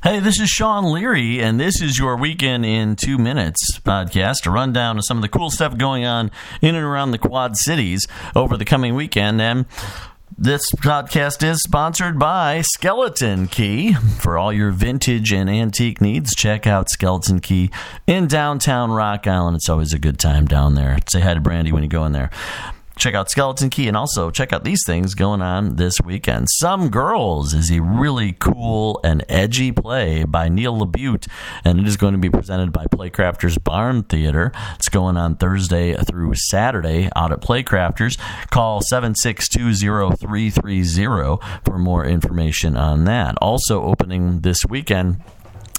Hey, this is Sean Leary, and this is your Weekend in Two Minutes podcast, a rundown of some of the cool stuff going on in and around the Quad Cities over the coming weekend. And this podcast is sponsored by Skeleton Key. For all your vintage and antique needs, check out Skeleton Key in downtown Rock Island. It's always a good time down there. Say hi to Brandy when you go in there check out Skeleton Key and also check out these things going on this weekend. Some Girls is a really cool and edgy play by Neil LaBute, and it is going to be presented by Playcrafters Barn Theater. It's going on Thursday through Saturday out at Playcrafters. Call 7620330 for more information on that. Also opening this weekend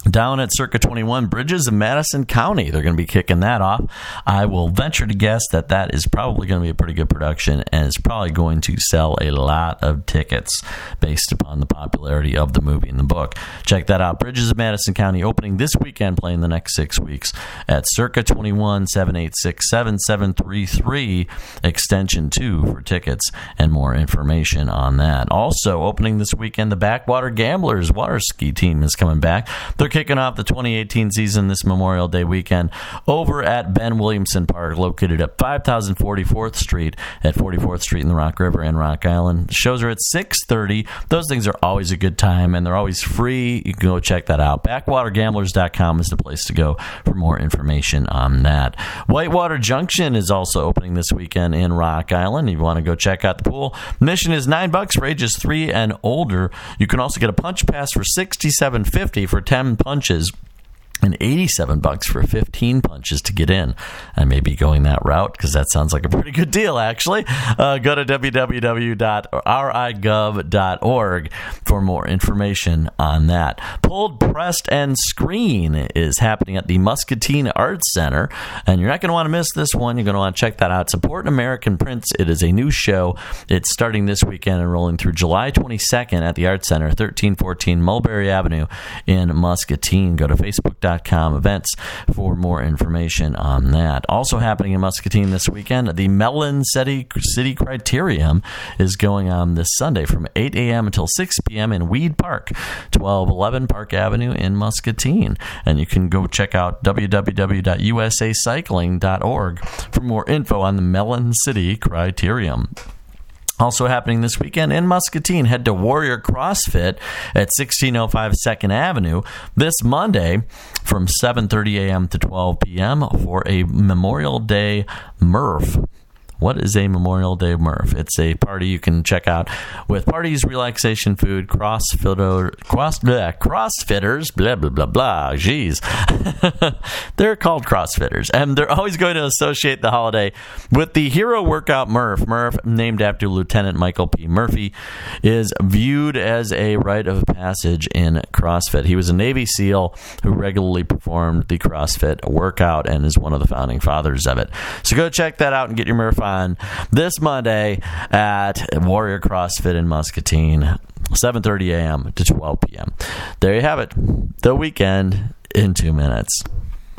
down at Circa 21 Bridges in Madison County. They're going to be kicking that off. I will venture to guess that that is probably going to be a pretty good production and it's probably going to sell a lot of tickets based upon the popularity of the movie and the book. Check that out. Bridges of Madison County opening this weekend, playing the next six weeks at Circa 21 786 7733 extension 2 for tickets and more information on that. Also, opening this weekend, the Backwater Gamblers water ski team is coming back. They're kicking off the 2018 season this Memorial Day weekend over at Ben Williamson Park, located at 5044th Street at 44th Street in the Rock River and Rock Island. shows are at 6:30. Those things are always a good time and they're always free. You can go check that out. Backwatergamblers.com is the place to go for more information on that. Whitewater Junction is also opening this weekend in Rock Island. If you want to go check out the pool, mission is nine bucks for ages three and older. You can also get a punch pass for 67.50 for 10 punches and 87 bucks for 15 punches to get in. I may be going that route because that sounds like a pretty good deal, actually. Uh, go to www.rigov.org for more information on that. Pulled, Pressed, and Screen is happening at the Muscatine Arts Center, and you're not going to want to miss this one. You're going to want to check that out. Support American Prints. It is a new show. It's starting this weekend and rolling through July 22nd at the Arts Center, 1314 Mulberry Avenue in Muscatine. Go to Facebook.com events for more information on that. Also happening in Muscatine this weekend, the Melon City, City Criterium is going on this Sunday from 8 a.m. until 6 p.m. in Weed Park, 1211 Park Avenue in Muscatine. And you can go check out www.usacycling.org for more info on the Melon City Criterium. Also happening this weekend in Muscatine, head to Warrior CrossFit at 1605 Second Avenue this Monday from 7:30 a.m. to 12 p.m. for a Memorial Day Murph what is a Memorial Day Murph? It's a party you can check out with parties, relaxation food, crossfitter, cross, bleh, crossfitters, blah, blah, blah, blah. Jeez. they're called crossfitters, and they're always going to associate the holiday with the hero workout Murph. Murph, named after Lieutenant Michael P. Murphy, is viewed as a rite of passage in CrossFit. He was a Navy SEAL who regularly performed the CrossFit workout and is one of the founding fathers of it. So go check that out and get your Murph on on this Monday at Warrior CrossFit in Muscatine, 7:30 a.m. to 12 p.m. There you have it. The weekend in 2 minutes.